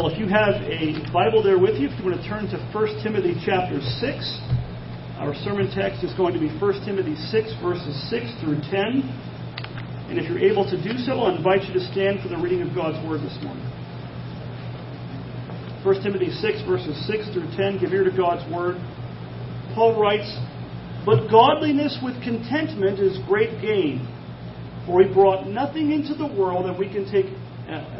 Well, if you have a Bible there with you, if you want to turn to 1 Timothy chapter 6, our sermon text is going to be 1 Timothy 6, verses 6 through 10. And if you're able to do so, I invite you to stand for the reading of God's Word this morning. 1 Timothy 6, verses 6 through 10. Give ear to God's Word. Paul writes, But godliness with contentment is great gain. For he brought nothing into the world, and we can take uh,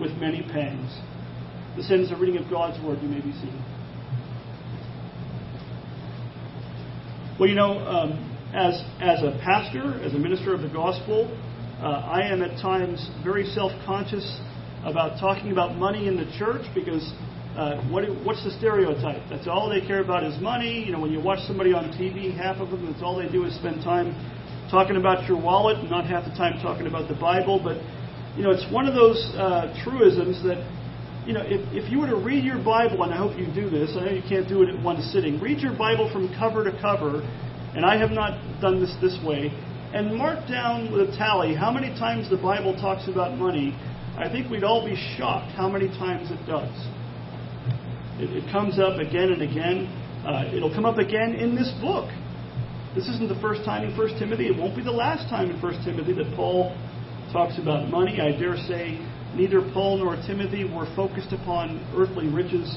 with many pangs. This ends the reading of God's Word. You may be seated. Well, you know, um, as, as a pastor, as a minister of the gospel, uh, I am at times very self conscious about talking about money in the church because uh, what, what's the stereotype? That's all they care about is money. You know, when you watch somebody on TV, half of them, that's all they do is spend time talking about your wallet and not half the time talking about the Bible. But you know, it's one of those uh, truisms that, you know, if, if you were to read your Bible, and I hope you do this, I know you can't do it at one sitting, read your Bible from cover to cover, and I have not done this this way, and mark down with a tally how many times the Bible talks about money, I think we'd all be shocked how many times it does. It, it comes up again and again. Uh, it'll come up again in this book. This isn't the first time in 1 Timothy. It won't be the last time in 1 Timothy that Paul talks about money. I dare say neither Paul nor Timothy were focused upon earthly riches.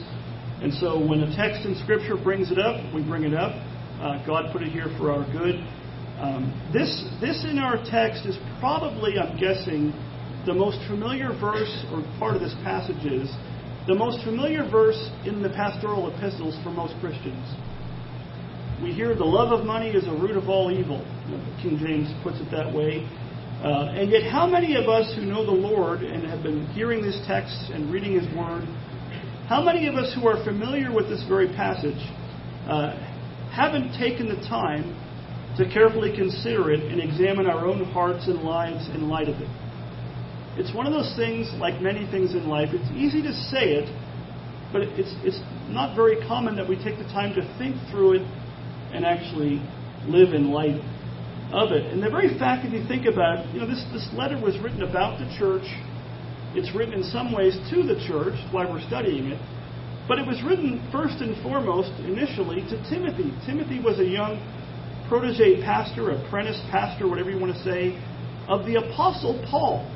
And so when a text in Scripture brings it up, we bring it up. Uh, God put it here for our good. Um, this, this in our text is probably, I'm guessing, the most familiar verse, or part of this passage is, the most familiar verse in the pastoral epistles for most Christians. We hear the love of money is a root of all evil. King James puts it that way. Uh, and yet, how many of us who know the Lord and have been hearing this text and reading His Word, how many of us who are familiar with this very passage uh, haven't taken the time to carefully consider it and examine our own hearts and lives in light of it? It's one of those things, like many things in life, it's easy to say it, but it's, it's not very common that we take the time to think through it and actually live in light of it. And the very fact, if you think about it, you know, this, this letter was written about the church. It's written in some ways to the church, why we're studying it. But it was written first and foremost, initially, to Timothy. Timothy was a young protege pastor, apprentice pastor, whatever you want to say, of the Apostle Paul.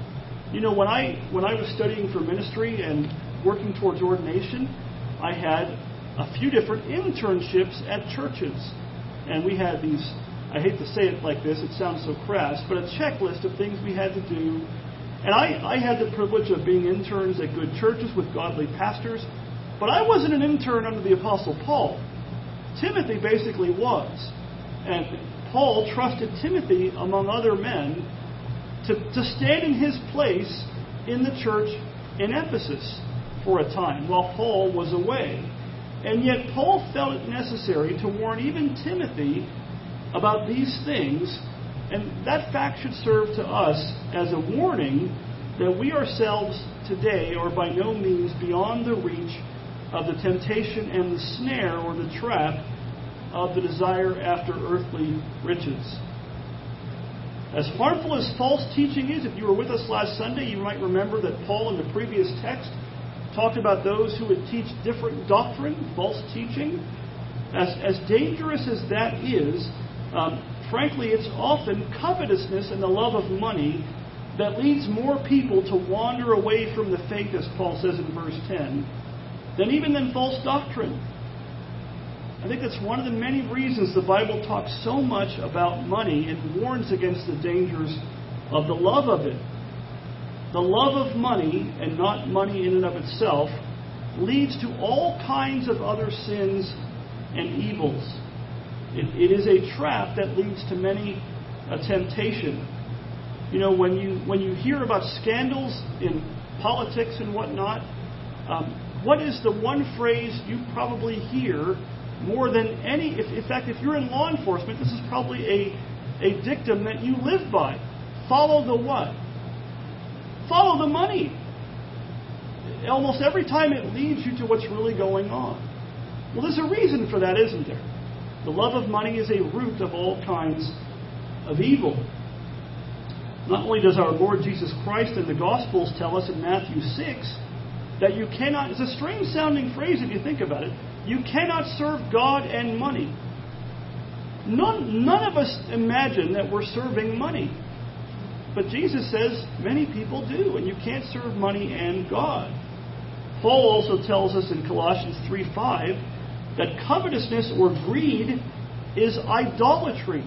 You know, when I when I was studying for ministry and working towards ordination, I had a few different internships at churches, and we had these I hate to say it like this, it sounds so crass, but a checklist of things we had to do. And I, I had the privilege of being interns at good churches with godly pastors, but I wasn't an intern under the Apostle Paul. Timothy basically was. And Paul trusted Timothy, among other men, to, to stand in his place in the church in Ephesus for a time while Paul was away. And yet, Paul felt it necessary to warn even Timothy about these things, and that fact should serve to us as a warning that we ourselves today are by no means beyond the reach of the temptation and the snare or the trap of the desire after earthly riches. As harmful as false teaching is, if you were with us last Sunday, you might remember that Paul in the previous text talked about those who would teach different doctrine, false teaching. As, as dangerous as that is, um, frankly, it's often covetousness and the love of money that leads more people to wander away from the faith, as Paul says in verse 10, than even than false doctrine. I think that's one of the many reasons the Bible talks so much about money and warns against the dangers of the love of it. The love of money, and not money in and of itself, leads to all kinds of other sins and evils. It, it is a trap that leads to many a temptation. You know, when you when you hear about scandals in politics and whatnot, um, what is the one phrase you probably hear more than any? If, in fact, if you're in law enforcement, this is probably a, a dictum that you live by. Follow the what? Follow the money. Almost every time it leads you to what's really going on. Well, there's a reason for that, isn't there? The love of money is a root of all kinds of evil. Not only does our Lord Jesus Christ in the Gospels tell us in Matthew 6 that you cannot, it's a strange sounding phrase if you think about it, you cannot serve God and money. None, none of us imagine that we're serving money. But Jesus says many people do, and you can't serve money and God. Paul also tells us in Colossians 3 5 that covetousness or greed is idolatry.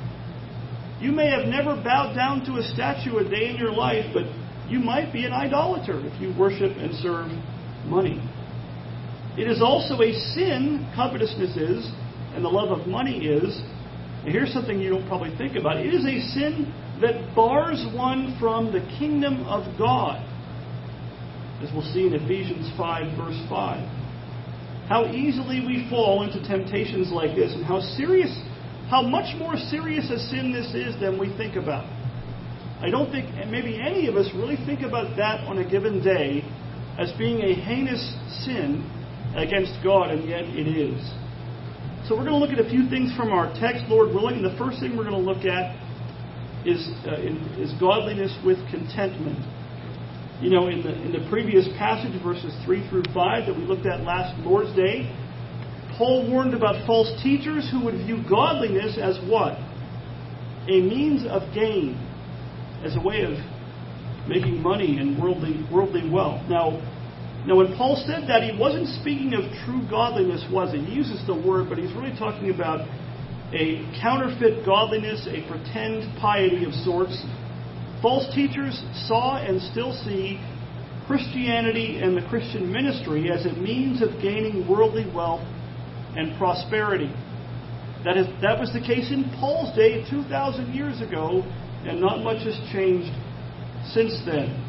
You may have never bowed down to a statue a day in your life, but you might be an idolater if you worship and serve money. It is also a sin, covetousness is, and the love of money is. And here's something you don't probably think about it is a sin that bars one from the kingdom of God, as we'll see in Ephesians 5, verse 5. How easily we fall into temptations like this, and how serious how much more serious a sin this is than we think about. I don't think maybe any of us really think about that on a given day as being a heinous sin against God, and yet it is. So we're going to look at a few things from our text, Lord willing. The first thing we're going to look at is, uh, is godliness with contentment. You know, in the, in the previous passage, verses 3 through 5, that we looked at last Lord's Day, Paul warned about false teachers who would view godliness as what? A means of gain, as a way of making money and worldly, worldly wealth. Now, now, when Paul said that, he wasn't speaking of true godliness, was he? He uses the word, but he's really talking about a counterfeit godliness, a pretend piety of sorts. False teachers saw and still see Christianity and the Christian ministry as a means of gaining worldly wealth and prosperity. That, is, that was the case in Paul's day 2,000 years ago, and not much has changed since then.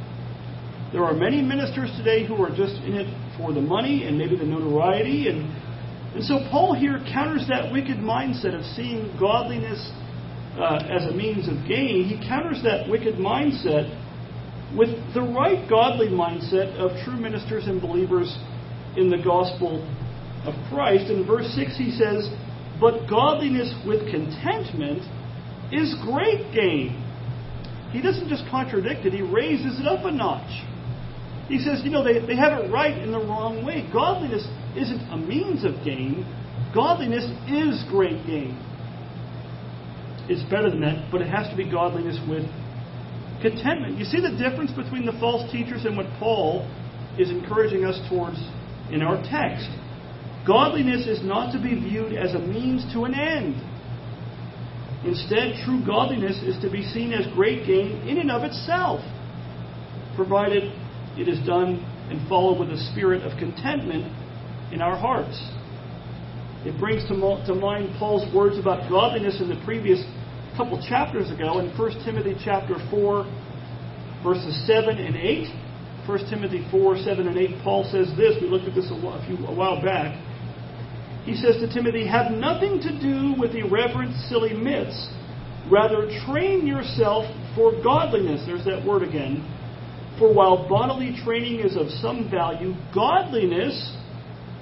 There are many ministers today who are just in it for the money and maybe the notoriety. And, and so Paul here counters that wicked mindset of seeing godliness uh, as a means of gain. He counters that wicked mindset with the right godly mindset of true ministers and believers in the gospel of Christ. In verse 6, he says, But godliness with contentment is great gain. He doesn't just contradict it, he raises it up a notch. He says, you know, they, they have it right in the wrong way. Godliness isn't a means of gain, godliness is great gain. It's better than that, but it has to be godliness with contentment. You see the difference between the false teachers and what Paul is encouraging us towards in our text. Godliness is not to be viewed as a means to an end. Instead, true godliness is to be seen as great gain in and of itself, provided it is done and followed with a spirit of contentment in our hearts. It brings to mind Paul's words about godliness in the previous couple chapters ago in 1 Timothy chapter 4, verses 7 and 8. 1 Timothy 4, 7 and 8, Paul says this. We looked at this a, few, a while back he says to Timothy, have nothing to do with irreverent, silly myths. Rather, train yourself for godliness. There's that word again. For while bodily training is of some value, godliness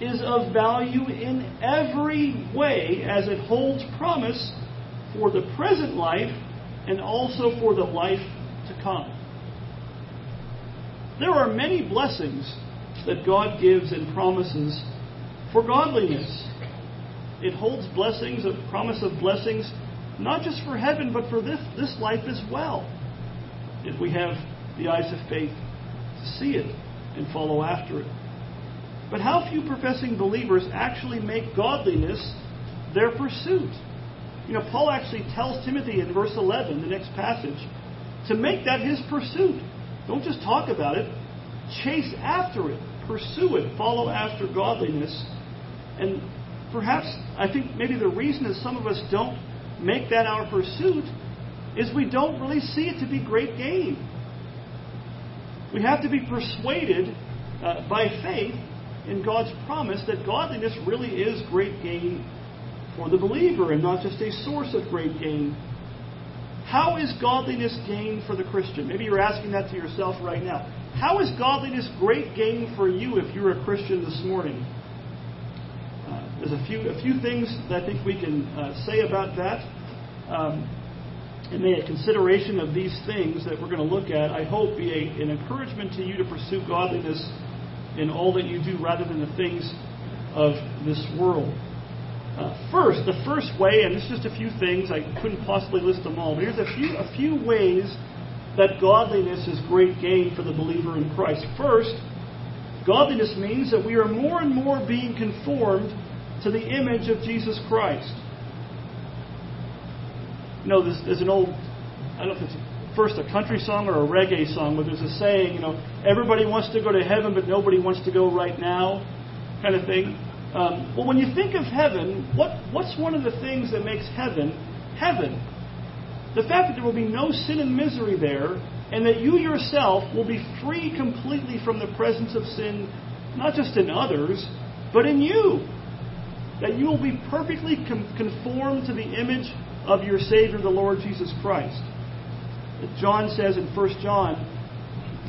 is of value in every way as it holds promise for the present life and also for the life to come. There are many blessings that God gives and promises for godliness. It holds blessings, a promise of blessings, not just for heaven, but for this, this life as well. If we have the eyes of faith to see it and follow after it. But how few professing believers actually make godliness their pursuit? You know, Paul actually tells Timothy in verse 11, the next passage, to make that his pursuit. Don't just talk about it, chase after it, pursue it, follow after godliness. And perhaps I think maybe the reason is some of us don't make that our pursuit is we don't really see it to be great gain. We have to be persuaded uh, by faith in God's promise that godliness really is great gain for the believer and not just a source of great gain. How is godliness gain for the Christian? Maybe you're asking that to yourself right now. How is godliness great gain for you if you're a Christian this morning? Uh, there's a few a few things that I think we can uh, say about that. Um, and may a consideration of these things that we're going to look at, I hope, be a, an encouragement to you to pursue godliness in all that you do rather than the things of this world. Uh, first, the first way, and is just a few things, I couldn't possibly list them all, but here's a few, a few ways that godliness is great gain for the believer in Christ. First, godliness means that we are more and more being conformed to the image of Jesus Christ. You know, there's, there's an old, I don't know if it's first a country song or a reggae song, but there's a saying, you know, everybody wants to go to heaven, but nobody wants to go right now, kind of thing. Um, well, when you think of heaven, what, what's one of the things that makes heaven heaven? The fact that there will be no sin and misery there, and that you yourself will be free completely from the presence of sin, not just in others, but in you. That you will be perfectly conformed to the image of your Savior, the Lord Jesus Christ. John says in 1 John,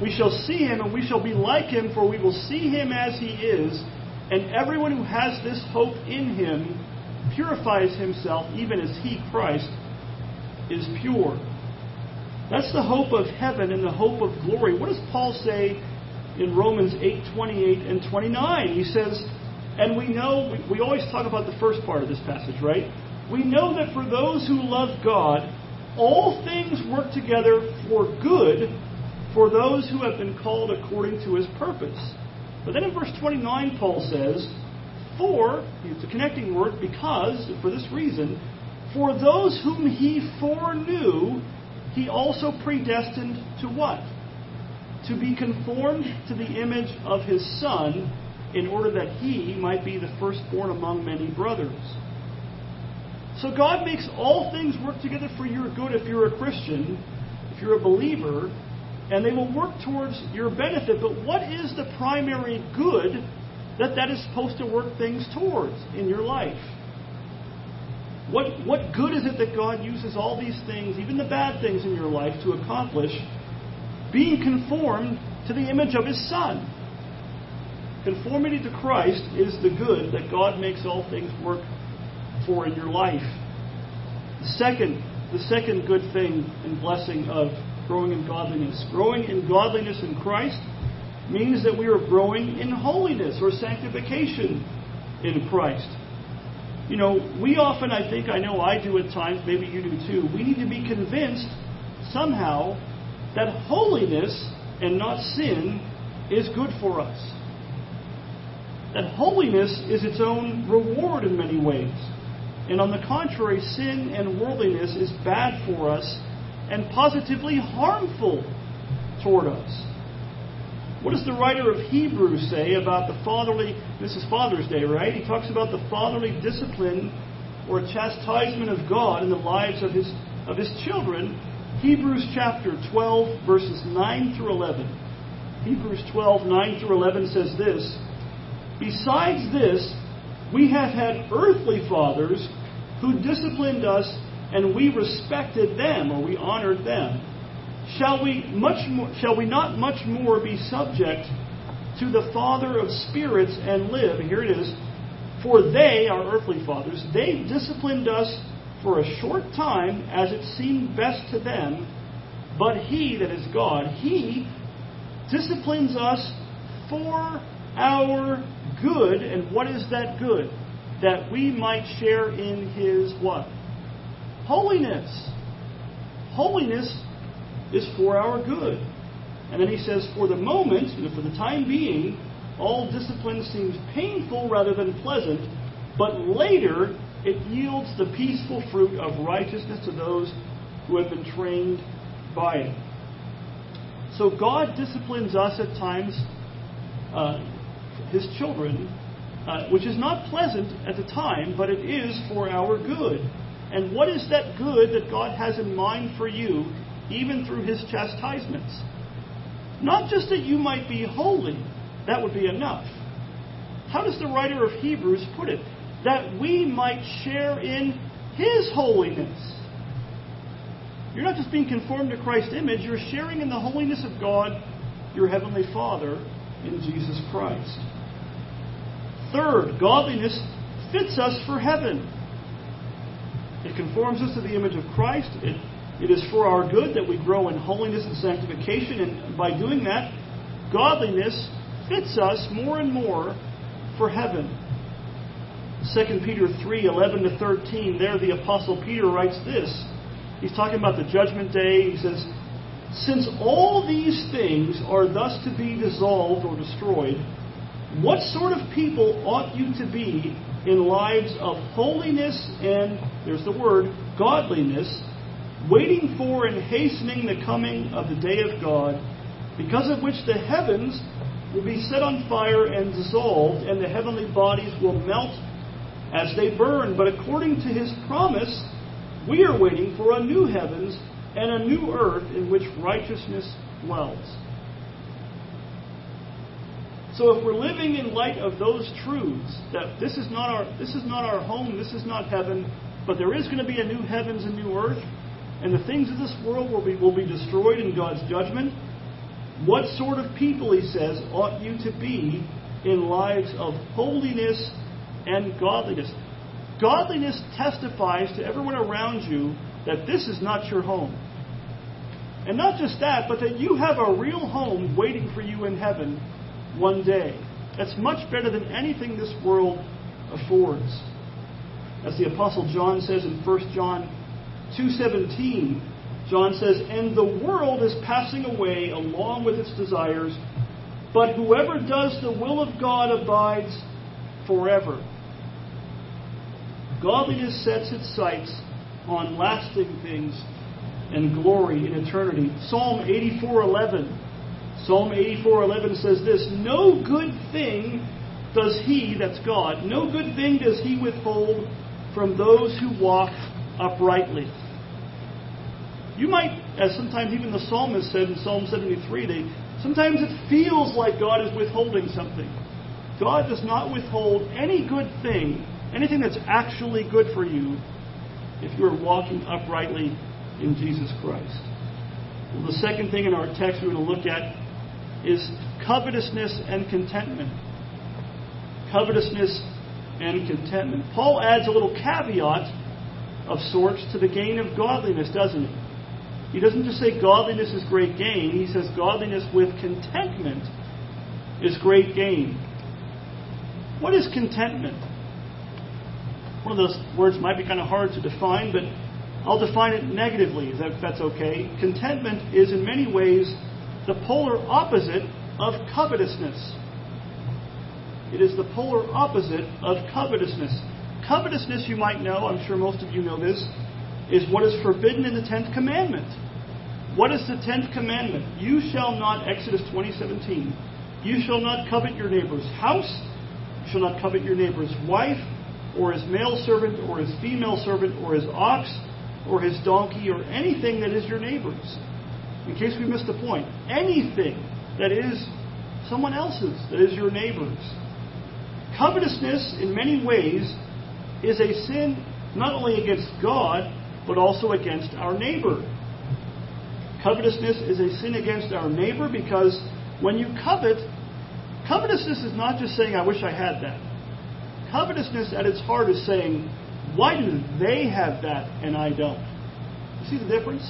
We shall see him and we shall be like him, for we will see him as he is. And everyone who has this hope in him purifies himself, even as he, Christ, is pure. That's the hope of heaven and the hope of glory. What does Paul say in Romans 8 28 and 29? He says, and we know, we, we always talk about the first part of this passage, right? we know that for those who love God, all things work together for good for those who have been called according to his purpose. But then in verse 29, Paul says, For, it's a connecting word, because, for this reason, for those whom he foreknew, he also predestined to what? To be conformed to the image of his Son, in order that he might be the firstborn among many brothers. So God makes all things work together for your good if you're a Christian, if you're a believer, and they will work towards your benefit. But what is the primary good that that is supposed to work things towards in your life? What, what good is it that God uses all these things, even the bad things in your life, to accomplish being conformed to the image of His Son? Conformity to Christ is the good that God makes all things work for in your life. The second, the second good thing and blessing of growing in godliness. Growing in godliness in Christ means that we are growing in holiness or sanctification in Christ. You know, we often, I think, I know I do at times, maybe you do too, we need to be convinced somehow that holiness and not sin is good for us. That holiness is its own reward in many ways. And on the contrary, sin and worldliness is bad for us and positively harmful toward us. What does the writer of Hebrews say about the fatherly, this is Father's Day, right? He talks about the fatherly discipline or chastisement of God in the lives of his, of his children. Hebrews chapter 12, verses 9 through 11. Hebrews 12, 9 through 11 says this Besides this, we have had earthly fathers who disciplined us and we respected them or we honored them. Shall we, much more, shall we not much more be subject to the Father of spirits and live? Here it is. For they, our earthly fathers, they disciplined us for a short time as it seemed best to them, but He, that is God, He disciplines us for our good. And what is that good? that we might share in his what? Holiness. Holiness is for our good. And then he says, for the moment, you know, for the time being, all discipline seems painful rather than pleasant, but later it yields the peaceful fruit of righteousness to those who have been trained by it. So God disciplines us at times, uh, his children, uh, which is not pleasant at the time, but it is for our good. And what is that good that God has in mind for you, even through his chastisements? Not just that you might be holy, that would be enough, How does the writer of Hebrews put it? That we might share in His holiness. You're not just being conformed to Christ's image, you're sharing in the holiness of God, your Heavenly Father, in Jesus Christ. Third, godliness fits us for heaven. It conforms us to the image of Christ. It, it is for our good that we grow in holiness and sanctification, and by doing that, godliness fits us more and more for heaven. 2 Peter 3 11 to 13, there the Apostle Peter writes this. He's talking about the judgment day. He says, Since all these things are thus to be dissolved or destroyed, what sort of people ought you to be in lives of holiness and, there's the word, godliness, waiting for and hastening the coming of the day of God, because of which the heavens will be set on fire and dissolved, and the heavenly bodies will melt as they burn. But according to his promise, we are waiting for a new heavens and a new earth in which righteousness dwells. So if we're living in light of those truths, that this is not our this is not our home, this is not heaven, but there is going to be a new heavens and new earth, and the things of this world will be will be destroyed in God's judgment. What sort of people, he says, ought you to be in lives of holiness and godliness? Godliness testifies to everyone around you that this is not your home. And not just that, but that you have a real home waiting for you in heaven one day. That's much better than anything this world affords. As the apostle John says in 1 John 2:17, John says, "And the world is passing away along with its desires, but whoever does the will of God abides forever." Godliness sets its sights on lasting things and glory in eternity. Psalm 84:11. Psalm 84:11 says this, "No good thing does he, that's God, no good thing does he withhold from those who walk uprightly." You might, as sometimes even the psalmist said in Psalm 73, they, sometimes it feels like God is withholding something. God does not withhold any good thing anything that's actually good for you if you are walking uprightly in Jesus Christ. Well, the second thing in our text we're going to look at is covetousness and contentment. Covetousness and contentment. Paul adds a little caveat of sorts to the gain of godliness, doesn't he? He doesn't just say godliness is great gain, he says godliness with contentment is great gain. What is contentment? One of those words might be kind of hard to define, but I'll define it negatively, if that's okay. Contentment is in many ways the polar opposite of covetousness. It is the polar opposite of covetousness. Covetousness, you might know, I'm sure most of you know this, is what is forbidden in the tenth commandment. What is the tenth commandment? You shall not, Exodus 20:17. You shall not covet your neighbor's house. You shall not covet your neighbor's wife, or his male servant, or his female servant, or his ox, or his donkey, or anything that is your neighbor's. In case we missed the point, anything that is someone else's, that is your neighbor's. Covetousness, in many ways, is a sin not only against God, but also against our neighbor. Covetousness is a sin against our neighbor because when you covet, covetousness is not just saying, I wish I had that. Covetousness at its heart is saying, why do they have that and I don't? You see the difference?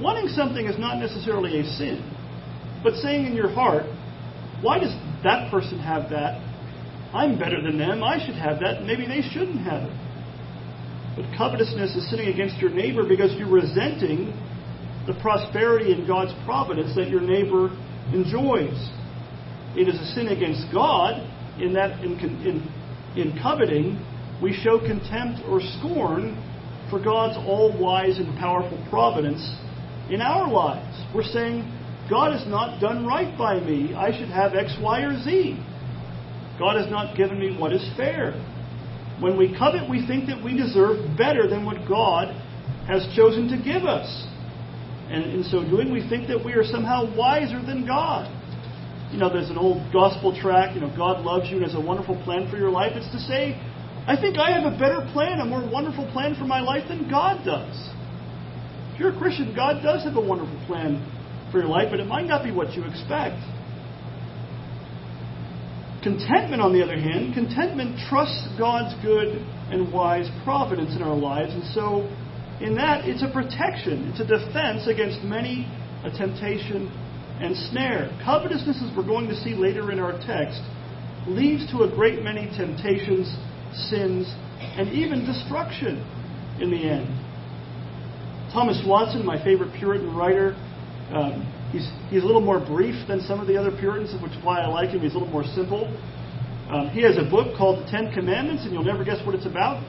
Wanting something is not necessarily a sin, but saying in your heart, why does that person have that? I'm better than them. I should have that. Maybe they shouldn't have it. But covetousness is sinning against your neighbor because you're resenting the prosperity in God's providence that your neighbor enjoys. It is a sin against God in that in, in in coveting, we show contempt or scorn for God's all wise and powerful providence in our lives. We're saying, God has not done right by me. I should have X, Y, or Z. God has not given me what is fair. When we covet, we think that we deserve better than what God has chosen to give us. And in so doing, we think that we are somehow wiser than God. you know, there's an old gospel track, you know, God loves you and has a wonderful plan for your life. It's to say, I think I have a better plan, a more wonderful plan for my life than God does. You're a Christian, God does have a wonderful plan for your life, but it might not be what you expect. Contentment, on the other hand, contentment trusts God's good and wise providence in our lives, and so in that it's a protection, it's a defense against many a temptation and snare. Covetousness, as we're going to see later in our text, leads to a great many temptations, sins, and even destruction in the end. Thomas Watson, my favorite Puritan writer, um, he's, he's a little more brief than some of the other Puritans, which is why I like him. He's a little more simple. Um, he has a book called The Ten Commandments, and you'll never guess what it's about.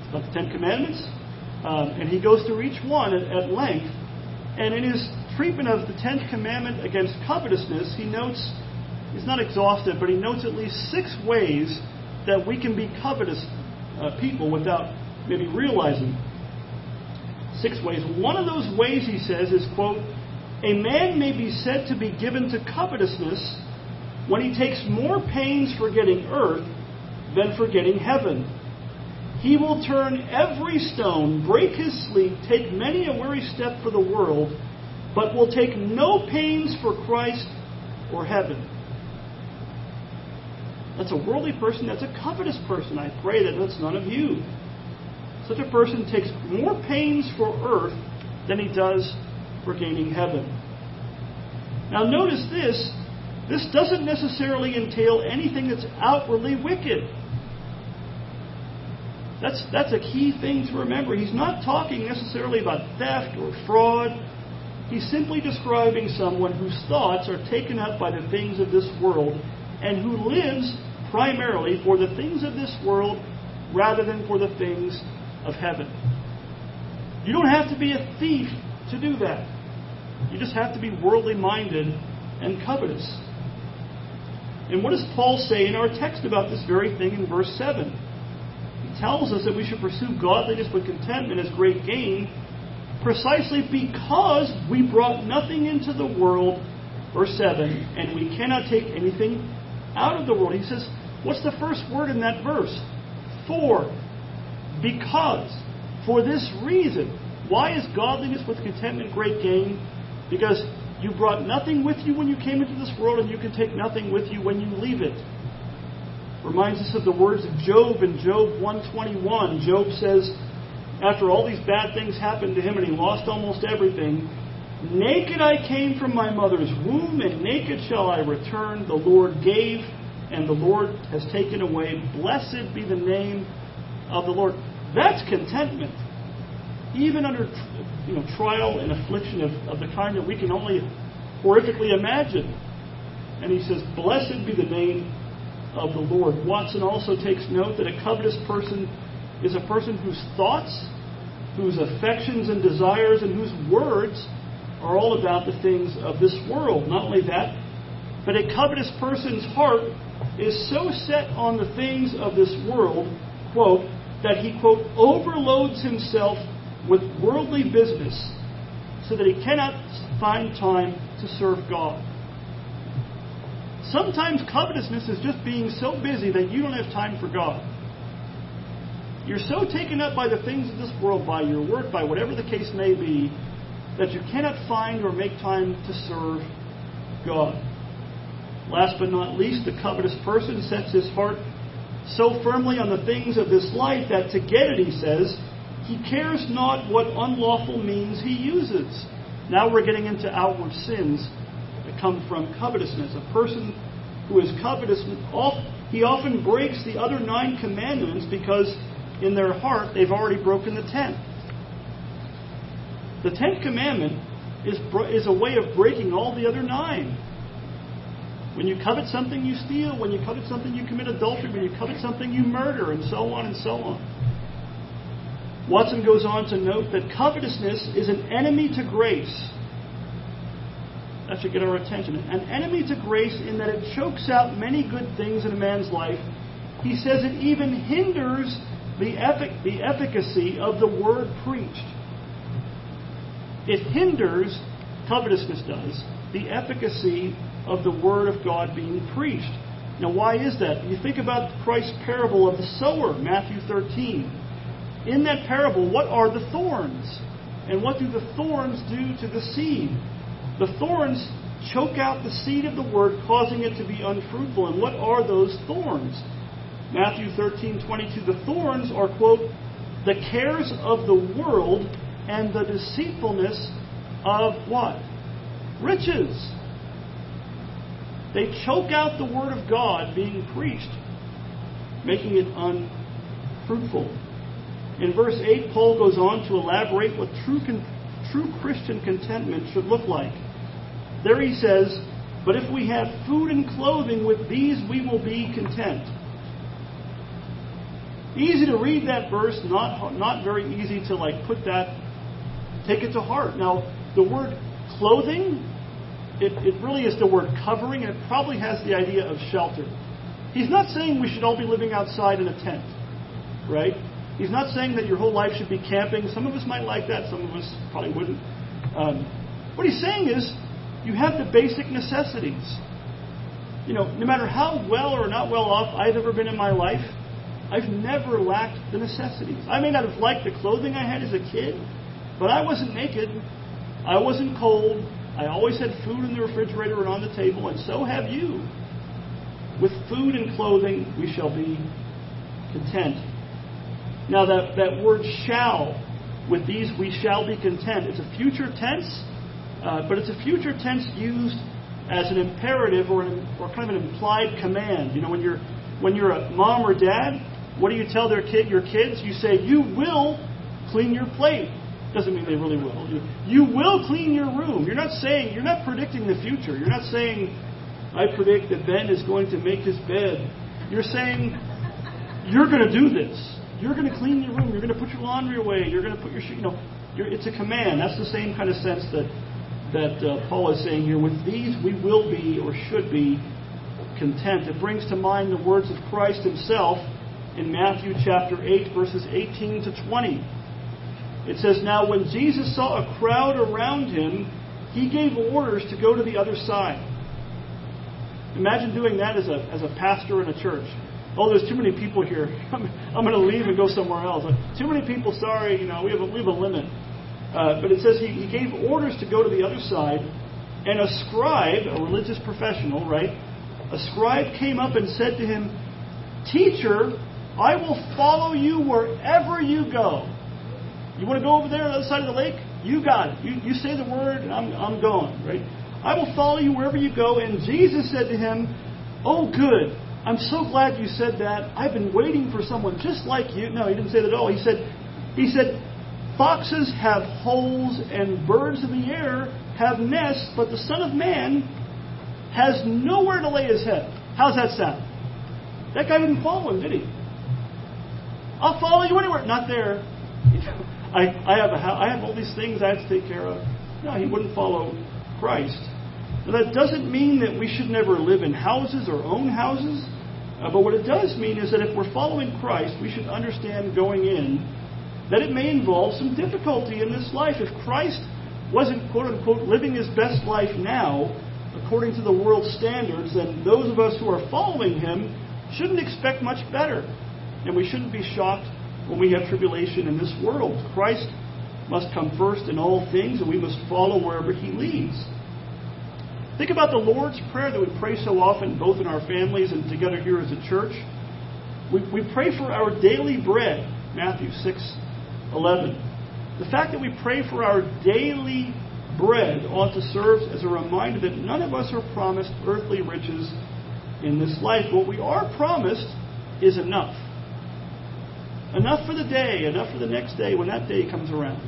It's about the Ten Commandments. Um, and he goes through each one at, at length. And in his treatment of the Tenth Commandment against covetousness, he notes, he's not exhaustive, but he notes at least six ways that we can be covetous uh, people without maybe realizing. Six ways. One of those ways, he says, is, quote, a man may be said to be given to covetousness when he takes more pains for getting earth than for getting heaven. He will turn every stone, break his sleep, take many a weary step for the world, but will take no pains for Christ or heaven. That's a worldly person, that's a covetous person. I pray that that's none of you. Such a person takes more pains for earth than he does for gaining heaven. Now, notice this this doesn't necessarily entail anything that's outwardly wicked. That's, that's a key thing to remember. He's not talking necessarily about theft or fraud. He's simply describing someone whose thoughts are taken up by the things of this world and who lives primarily for the things of this world rather than for the things of heaven. You don't have to be a thief to do that. You just have to be worldly minded and covetous. And what does Paul say in our text about this very thing in verse 7? He tells us that we should pursue godliness with contentment as great gain, precisely because we brought nothing into the world, verse 7, and we cannot take anything out of the world. He says, what's the first word in that verse? For. Because. For this reason. Why is godliness with contentment great gain? Because you brought nothing with you when you came into this world, and you can take nothing with you when you leave it. Reminds us of the words of Job in Job 121. Job says, after all these bad things happened to him and he lost almost everything, Naked I came from my mother's womb, and naked shall I return. The Lord gave, and the Lord has taken away. Blessed be the name of the Lord. That's contentment even under you know, trial and affliction of, of the kind that we can only horrifically imagine. And he says, Blessed be the name of the Lord. Watson also takes note that a covetous person is a person whose thoughts, whose affections and desires, and whose words are all about the things of this world. Not only that, but a covetous person's heart is so set on the things of this world, quote, that he, quote, overloads himself with worldly business so that he cannot find time to serve God. Sometimes covetousness is just being so busy that you don't have time for God. You're so taken up by the things of this world, by your work, by whatever the case may be, that you cannot find or make time to serve God. Last but not least, the covetous person sets his heart so firmly on the things of this life that to get it, he says, he cares not what unlawful means he uses. Now we're getting into outward sins that come from covetousness. A person who is covetous, he often breaks the other nine commandments because in their heart they've already broken the tenth. The tenth commandment is, is a way of breaking all the other nine. When you covet something, you steal. When you covet something, you commit adultery. When you covet something, you murder, and so on and so on. Watson goes on to note that covetousness is an enemy to grace. That should get our attention. An enemy to grace in that it chokes out many good things in a man's life. He says it even hinders the, effic- the efficacy of the word preached. It hinders covetousness does, the efficacy of the Word of God being preached. Now, why is that? You think about Christ's parable of the sower, Matthew 13. In that parable, what are the thorns? And what do the thorns do to the seed? The thorns choke out the seed of the word, causing it to be unfruitful. And what are those thorns? Matthew 13:22. The thorns are, quote, the cares of the world and the deceitfulness of what? Riches. They choke out the word of God being preached, making it unfruitful. In verse 8, Paul goes on to elaborate what true, true Christian contentment should look like. There he says, But if we have food and clothing, with these we will be content. Easy to read that verse, not, not very easy to like put that, take it to heart. Now, the word clothing, it, it really is the word covering, and it probably has the idea of shelter. He's not saying we should all be living outside in a tent, right? He's not saying that your whole life should be camping. Some of us might like that, some of us probably wouldn't. Um, what he's saying is, you have the basic necessities. You know, no matter how well or not well off I've ever been in my life, I've never lacked the necessities. I may not have liked the clothing I had as a kid, but I wasn't naked. I wasn't cold. I always had food in the refrigerator and on the table, and so have you. With food and clothing, we shall be content. Now, that, that word shall, with these we shall be content, it's a future tense, uh, but it's a future tense used as an imperative or, an, or kind of an implied command. You know, when you're, when you're a mom or dad, what do you tell their kid, your kids? You say, you will clean your plate. Doesn't mean they really will. You, will clean your room. You're not saying, you're not predicting the future. You're not saying, I predict that Ben is going to make his bed. You're saying, you're going to do this. You're going to clean your room. You're going to put your laundry away. You're going to put your. You know, it's a command. That's the same kind of sense that that uh, Paul is saying here. With these, we will be or should be content. It brings to mind the words of Christ Himself in Matthew chapter 8, verses 18 to 20. It says, Now when Jesus saw a crowd around him, he gave orders to go to the other side. Imagine doing that as a, as a pastor in a church oh, there's too many people here. I'm, I'm going to leave and go somewhere else. Too many people, sorry, you know, we have a, we have a limit. Uh, but it says he, he gave orders to go to the other side, and a scribe, a religious professional, right? A scribe came up and said to him, Teacher, I will follow you wherever you go. You want to go over there on the other side of the lake? You got it. You, you say the word, and I'm, I'm going, right? I will follow you wherever you go. And Jesus said to him, Oh, good. I'm so glad you said that. I've been waiting for someone just like you. No, he didn't say that at all. He said, he said, foxes have holes and birds of the air have nests, but the Son of Man has nowhere to lay his head. How's that sound? That guy didn't follow him, did he? I'll follow you anywhere. Not there. I, I have a, I have all these things I have to take care of. No, he wouldn't follow Christ. Now, that doesn't mean that we should never live in houses or own houses. Uh, but what it does mean is that if we're following Christ, we should understand going in that it may involve some difficulty in this life. If Christ wasn't, quote unquote, living his best life now, according to the world's standards, then those of us who are following him shouldn't expect much better. And we shouldn't be shocked when we have tribulation in this world. Christ must come first in all things, and we must follow wherever he leads. Think about the Lord's Prayer that we pray so often, both in our families and together here as a church. We, we pray for our daily bread, Matthew 6 11. The fact that we pray for our daily bread ought to serve as a reminder that none of us are promised earthly riches in this life. What we are promised is enough. Enough for the day, enough for the next day when that day comes around.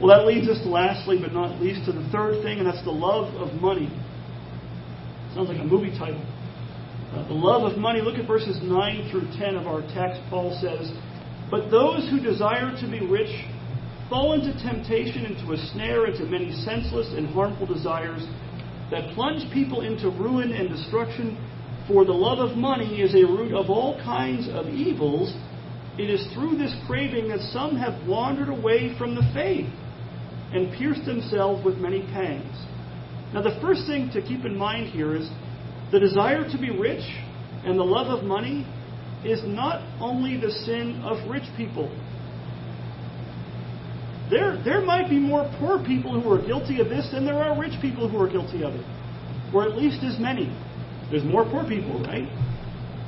Well, that leads us to lastly, but not least, to the third thing, and that's the love of money. Sounds like a movie title. Uh, the love of money. Look at verses 9 through 10 of our text. Paul says, But those who desire to be rich fall into temptation, into a snare, into many senseless and harmful desires that plunge people into ruin and destruction. For the love of money is a root of all kinds of evils. It is through this craving that some have wandered away from the faith and pierced themselves with many pangs. Now, the first thing to keep in mind here is the desire to be rich and the love of money is not only the sin of rich people. There, there might be more poor people who are guilty of this than there are rich people who are guilty of it. Or at least as many. There's more poor people, right?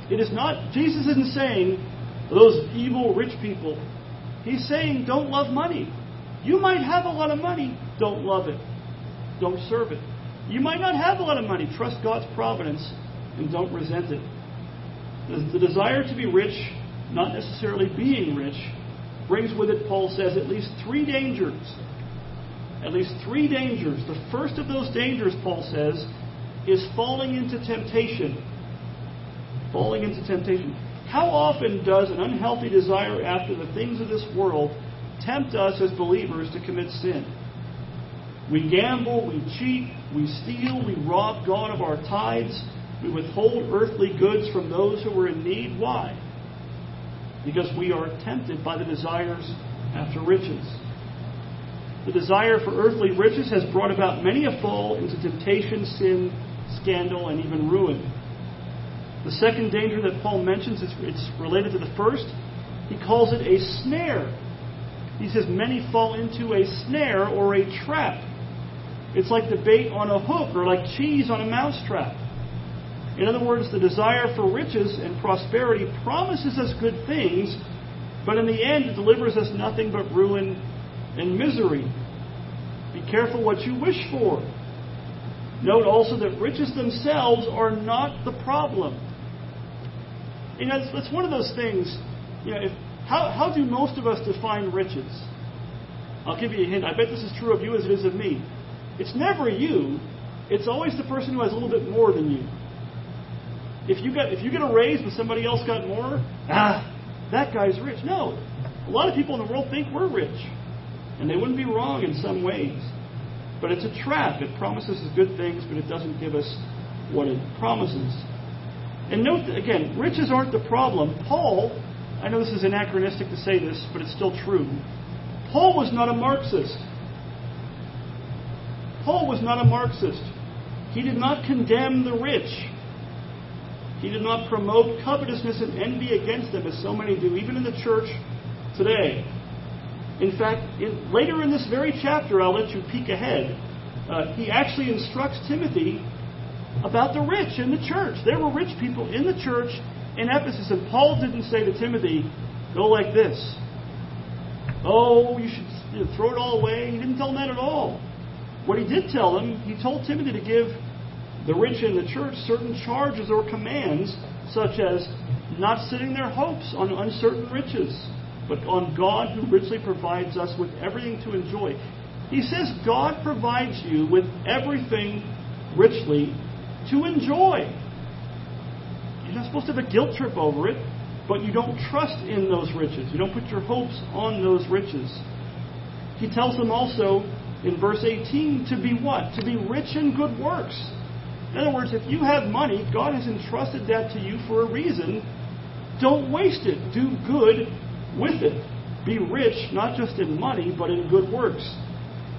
It is not, Jesus isn't saying those evil rich people. He's saying don't love money. You might have a lot of money, don't love it. Don't serve it. You might not have a lot of money. Trust God's providence and don't resent it. The, desire to be rich, not necessarily being rich, brings with it, Paul says, at least three dangers. At least three dangers. The first of those dangers, Paul says, is falling into temptation. Falling into temptation. How often does an unhealthy desire after the things of this world tempt us as believers to commit sin? We gamble, we cheat, we steal, we rob God of our tithes, we withhold earthly goods from those who are in need. Why? Because we are tempted by the desires after riches. The desire for earthly riches has brought about many a fall into temptation, sin, scandal, and even ruin. The second danger that Paul mentions, it's related to the first. He calls it a snare. He says many fall into a snare or a trap. It's like the bait on a hook or like cheese on a mousetrap. In other words, the desire for riches and prosperity promises us good things, but in the end it delivers us nothing but ruin and misery. Be careful what you wish for. Note also that riches themselves are not the problem. You know, it's, it's one of those things, you know, if, how, how do most of us define riches? I'll give you a hint. I bet this is true of you as it is of me. It's never you. It's always the person who has a little bit more than you. If you got if you get a raise but somebody else got more, ah, that guy's rich. No. A lot of people in the world think we're rich. And they wouldn't be wrong in some ways. But it's a trap. It promises us good things, but it doesn't give us what it promises. And note that, again, riches aren't the problem. Paul, I know this is anachronistic to say this, but it's still true. Paul was not a Marxist. Paul was not a Marxist. He did not condemn the rich. He did not promote covetousness and envy against them, as so many do, even in the church today. In fact, in, later in this very chapter, I'll let you peek ahead, uh, he actually instructs Timothy about the rich in the church. There were rich people in the church in Ephesus, and Paul didn't say to Timothy, go like this. Oh, you should you know, throw it all away. He didn't tell him that at all. What he did tell him, he told Timothy to give the rich in the church certain charges or commands, such as not setting their hopes on uncertain riches, but on God who richly provides us with everything to enjoy. He says God provides you with everything richly to enjoy. You're not supposed to have a guilt trip over it, but you don't trust in those riches. You don't put your hopes on those riches. He tells them also in verse 18 to be what? To be rich in good works in other words, if you have money, God has entrusted that to you for a reason. Don't waste it. Do good with it. Be rich, not just in money, but in good works.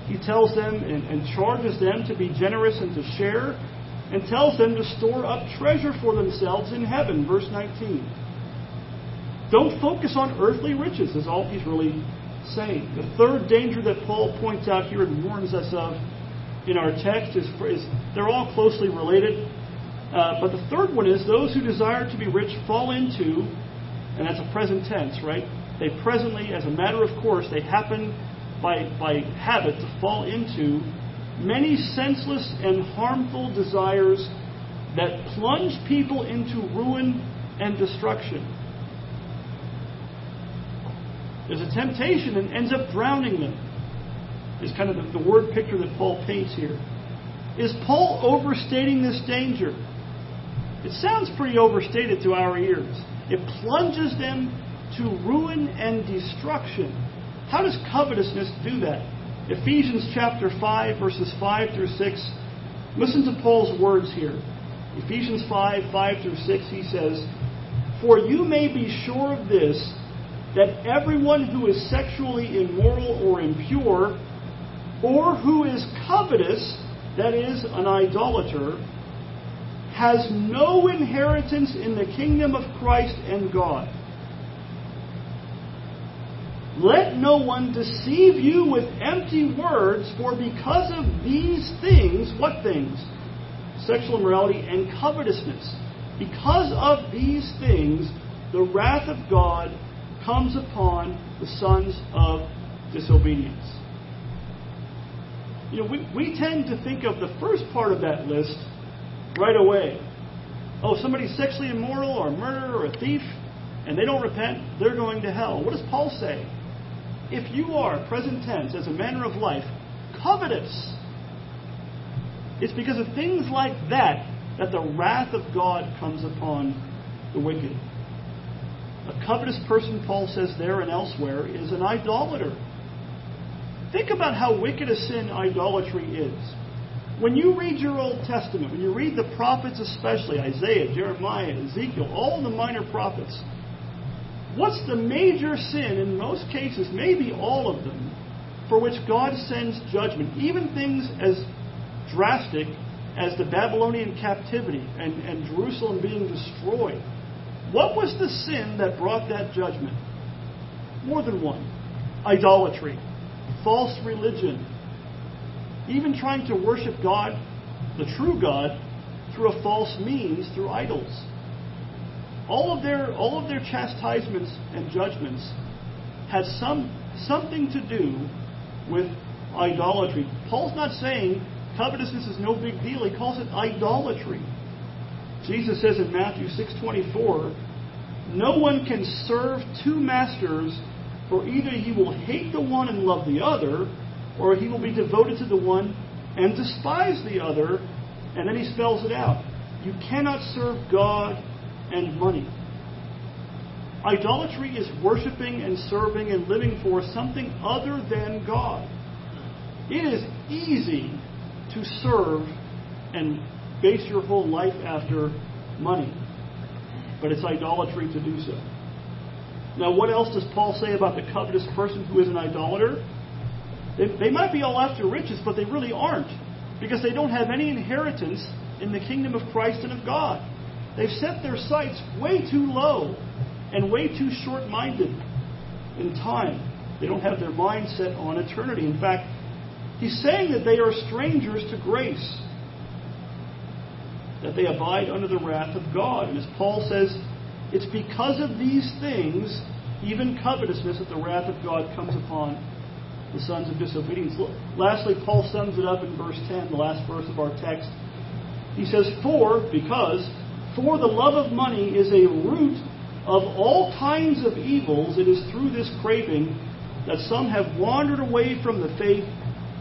He tells them and, and charges them to be generous and to share, and tells them to store up treasure for themselves in heaven. Verse 19. Don't focus on earthly riches, is all he's really saying. The third danger that Paul points out here and warns us of in our text is, is they're all closely related. Uh, but the third one is those who desire to be rich fall into, and that's a present tense, right? They presently, as a matter of course, they happen by, by habit to fall into many senseless and harmful desires that plunge people into ruin and destruction. There's a temptation and ends up drowning them is kind of the, the word picture that Paul paints here. Is Paul overstating this danger? It sounds pretty overstated to our ears. It plunges them to ruin and destruction. How does covetousness do that? Ephesians chapter 5, verses 5 through 6. Listen to Paul's words here. Ephesians 5, 5 through 6, he says, For you may be sure of this, that everyone who is sexually immoral or impure or who is covetous, that is, an idolater, has no inheritance in the kingdom of Christ and God. Let no one deceive you with empty words, for because of these things, what things? Sexual immorality and covetousness. Because of these things, the wrath of God comes upon the sons of disobedience. You know, we, we tend to think of the first part of that list right away. Oh, somebody's sexually immoral or a murderer or a thief, and they don't repent, they're going to hell. What does Paul say? If you are, present tense, as a manner of life, covetous, it's because of things like that that the wrath of God comes upon the wicked. A covetous person, Paul says there and elsewhere, is an idolater. Think about how wicked a sin idolatry is. When you read your Old Testament, when you read the prophets especially, Isaiah, Jeremiah, Ezekiel, all the minor prophets, what's the major sin in most cases, maybe all of them, for which God sends judgment? Even things as drastic as the Babylonian captivity and, and Jerusalem being destroyed. What was the sin that brought that judgment? More than one. Idolatry, false religion, even trying to worship God, the true God, through a false means, through idols. All of their, all of their chastisements and judgments had some, something to do with idolatry. Paul's not saying covetousness is no big deal. He calls it idolatry. Jesus says in Matthew 6:24, "No one can serve two masters, for either he will hate the one and love the other, or he will be devoted to the one and despise the other. And then he spells it out. You cannot serve God and money. Idolatry is worshiping and serving and living for something other than God. It is easy to serve and base your whole life after money, but it's idolatry to do so. Now, what else does Paul say about the covetous person who is an idolater? They, they might be all after riches, but they really aren't because they don't have any inheritance in the kingdom of Christ and of God. They've set their sights way too low and way too short minded in time. They don't have their mind set on eternity. In fact, he's saying that they are strangers to grace, that they abide under the wrath of God. And as Paul says, it's because of these things, even covetousness, that the wrath of God comes upon the sons of disobedience. Lastly, Paul sums it up in verse 10, the last verse of our text. He says, For, because, for the love of money is a root of all kinds of evils, it is through this craving that some have wandered away from the faith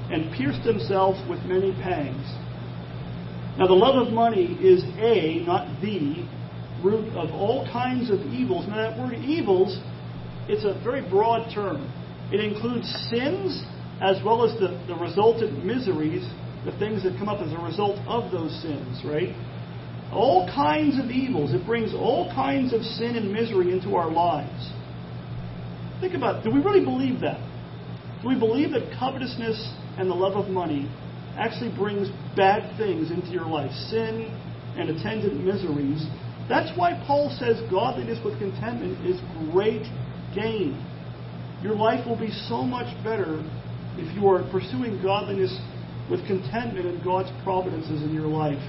and pierced themselves with many pangs. Now, the love of money is a, not the, root of all kinds of evils. Now, that word evils, it's a very broad term. It includes sins as well as the, the resultant miseries, the things that come up as a result of those sins, right? All kinds of evils. It brings all kinds of sin and misery into our lives. Think about. Do we really believe that? Do we believe that covetousness and the love of money actually brings bad things into your life? Sin and attendant miseries. That's why Paul says godliness with contentment is great gain. Your life will be so much better if you are pursuing godliness with contentment in God's providences in your life.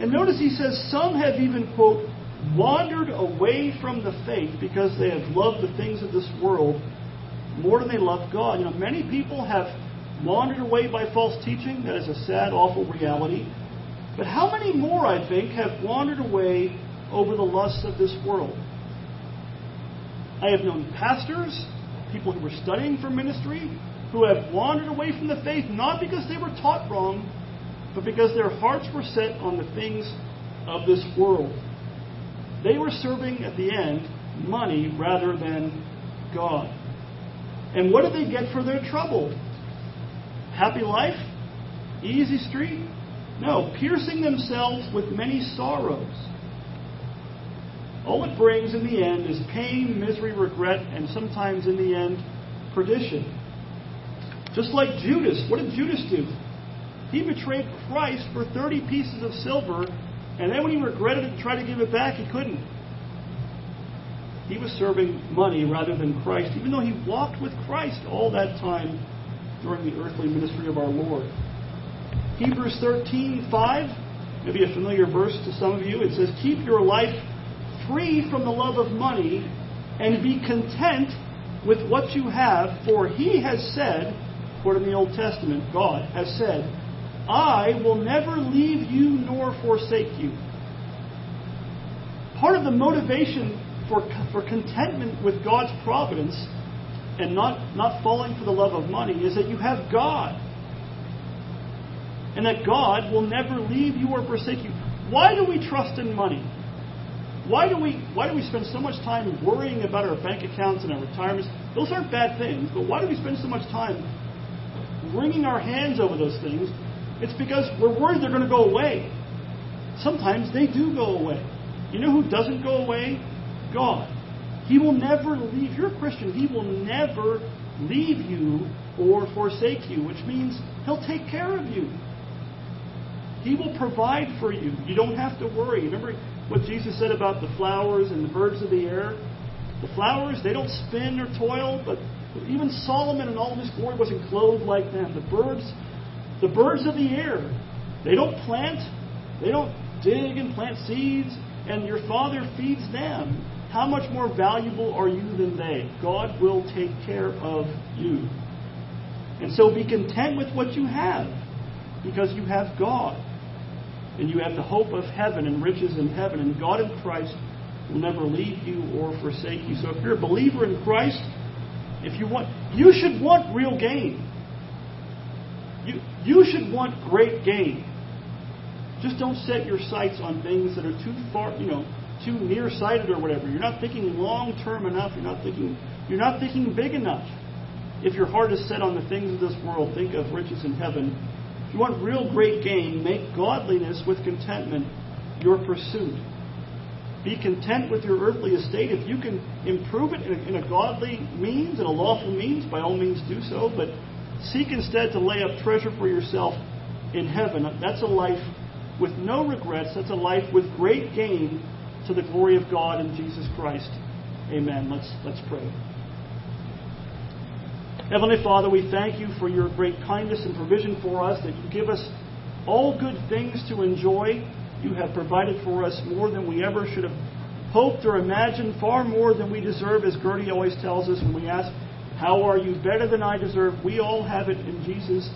And notice he says, Some have even, quote, wandered away from the faith because they have loved the things of this world more than they love God. You know, many people have wandered away by false teaching. That is a sad, awful reality. But how many more, I think, have wandered away over the lusts of this world? I have known pastors people who were studying for ministry who have wandered away from the faith not because they were taught wrong, but because their hearts were set on the things of this world. They were serving at the end money rather than God. And what did they get for their trouble? Happy life? Easy street? No, piercing themselves with many sorrows. All it brings in the end is pain, misery, regret, and sometimes in the end, perdition. Just like Judas. What did Judas do? He betrayed Christ for 30 pieces of silver, and then when he regretted it and tried to give it back, he couldn't. He was serving money rather than Christ, even though he walked with Christ all that time during the earthly ministry of our Lord. Hebrews 13, 5, maybe a familiar verse to some of you. It says, Keep your life free from the love of money and be content with what you have, for he has said, according to the Old Testament, God has said, I will never leave you nor forsake you. Part of the motivation for, for contentment with God's providence and not, not falling for the love of money is that you have God. And that God will never leave you or forsake you. Why do we trust in money? Why do we why do we spend so much time worrying about our bank accounts and our retirements? Those aren't bad things, but why do we spend so much time wringing our hands over those things? It's because we're worried they're going to go away. Sometimes they do go away. You know who doesn't go away? God. He will never leave. You're a Christian, He will never leave you or forsake you, which means He'll take care of you. He will provide for you. You don't have to worry. Remember what Jesus said about the flowers and the birds of the air? The flowers, they don't spin or toil, but even Solomon in all his glory wasn't clothed like them. The birds, the birds of the air, they don't plant, they don't dig and plant seeds, and your Father feeds them. How much more valuable are you than they? God will take care of you. And so be content with what you have because you have God. And you have the hope of heaven and riches in heaven. And God in Christ will never leave you or forsake you. So if you're a believer in Christ, if you want, you should want real gain. You, you should want great gain. Just don't set your sights on things that are too far, you know, too nearsighted or whatever. You're not thinking long term enough. You're not thinking you're not thinking big enough. If your heart is set on the things of this world, think of riches in heaven. If you want real great gain, make godliness with contentment your pursuit. Be content with your earthly estate. If you can improve it in a, in a godly means, in a lawful means, by all means do so. But seek instead to lay up treasure for yourself in heaven. That's a life with no regrets. That's a life with great gain to the glory of God and Jesus Christ. Amen. Let's, let's pray. Heavenly Father, we thank you for your great kindness and provision for us, that you give us all good things to enjoy. You have provided for us more than we ever should have hoped or imagined, far more than we deserve, as Gertie always tells us when we ask, How are you better than I deserve? We all have it in Jesus.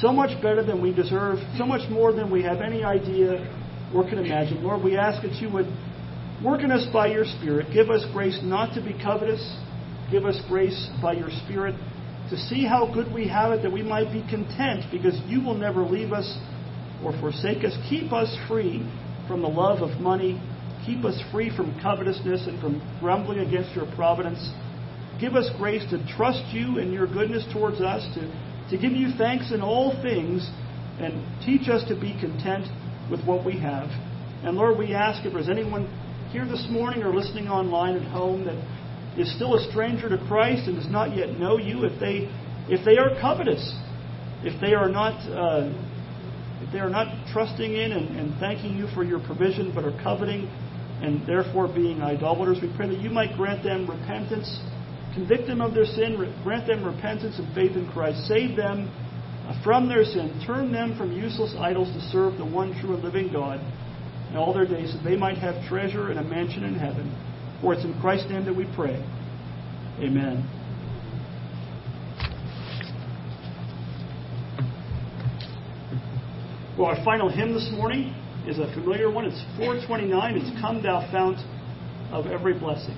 So much better than we deserve, so much more than we have any idea or can imagine. Lord, we ask that you would work in us by your Spirit. Give us grace not to be covetous. Give us grace by your Spirit to see how good we have it, that we might be content, because you will never leave us or forsake us. Keep us free from the love of money. Keep us free from covetousness and from grumbling against your providence. Give us grace to trust you and your goodness towards us, to, to give you thanks in all things, and teach us to be content with what we have. And Lord, we ask if there's anyone here this morning or listening online at home that is still a stranger to Christ and does not yet know you, if they if they are covetous, if they are not uh, if they are not trusting in and, and thanking you for your provision, but are coveting and therefore being idolaters, we pray that you might grant them repentance, convict them of their sin, grant them repentance and faith in Christ, save them from their sin, turn them from useless idols to serve the one true and living God in all their days, that they might have treasure and a mansion in heaven. For it's in Christ's name that we pray. Amen. Well, our final hymn this morning is a familiar one. It's 429. It's Come Thou Fount of Every Blessing.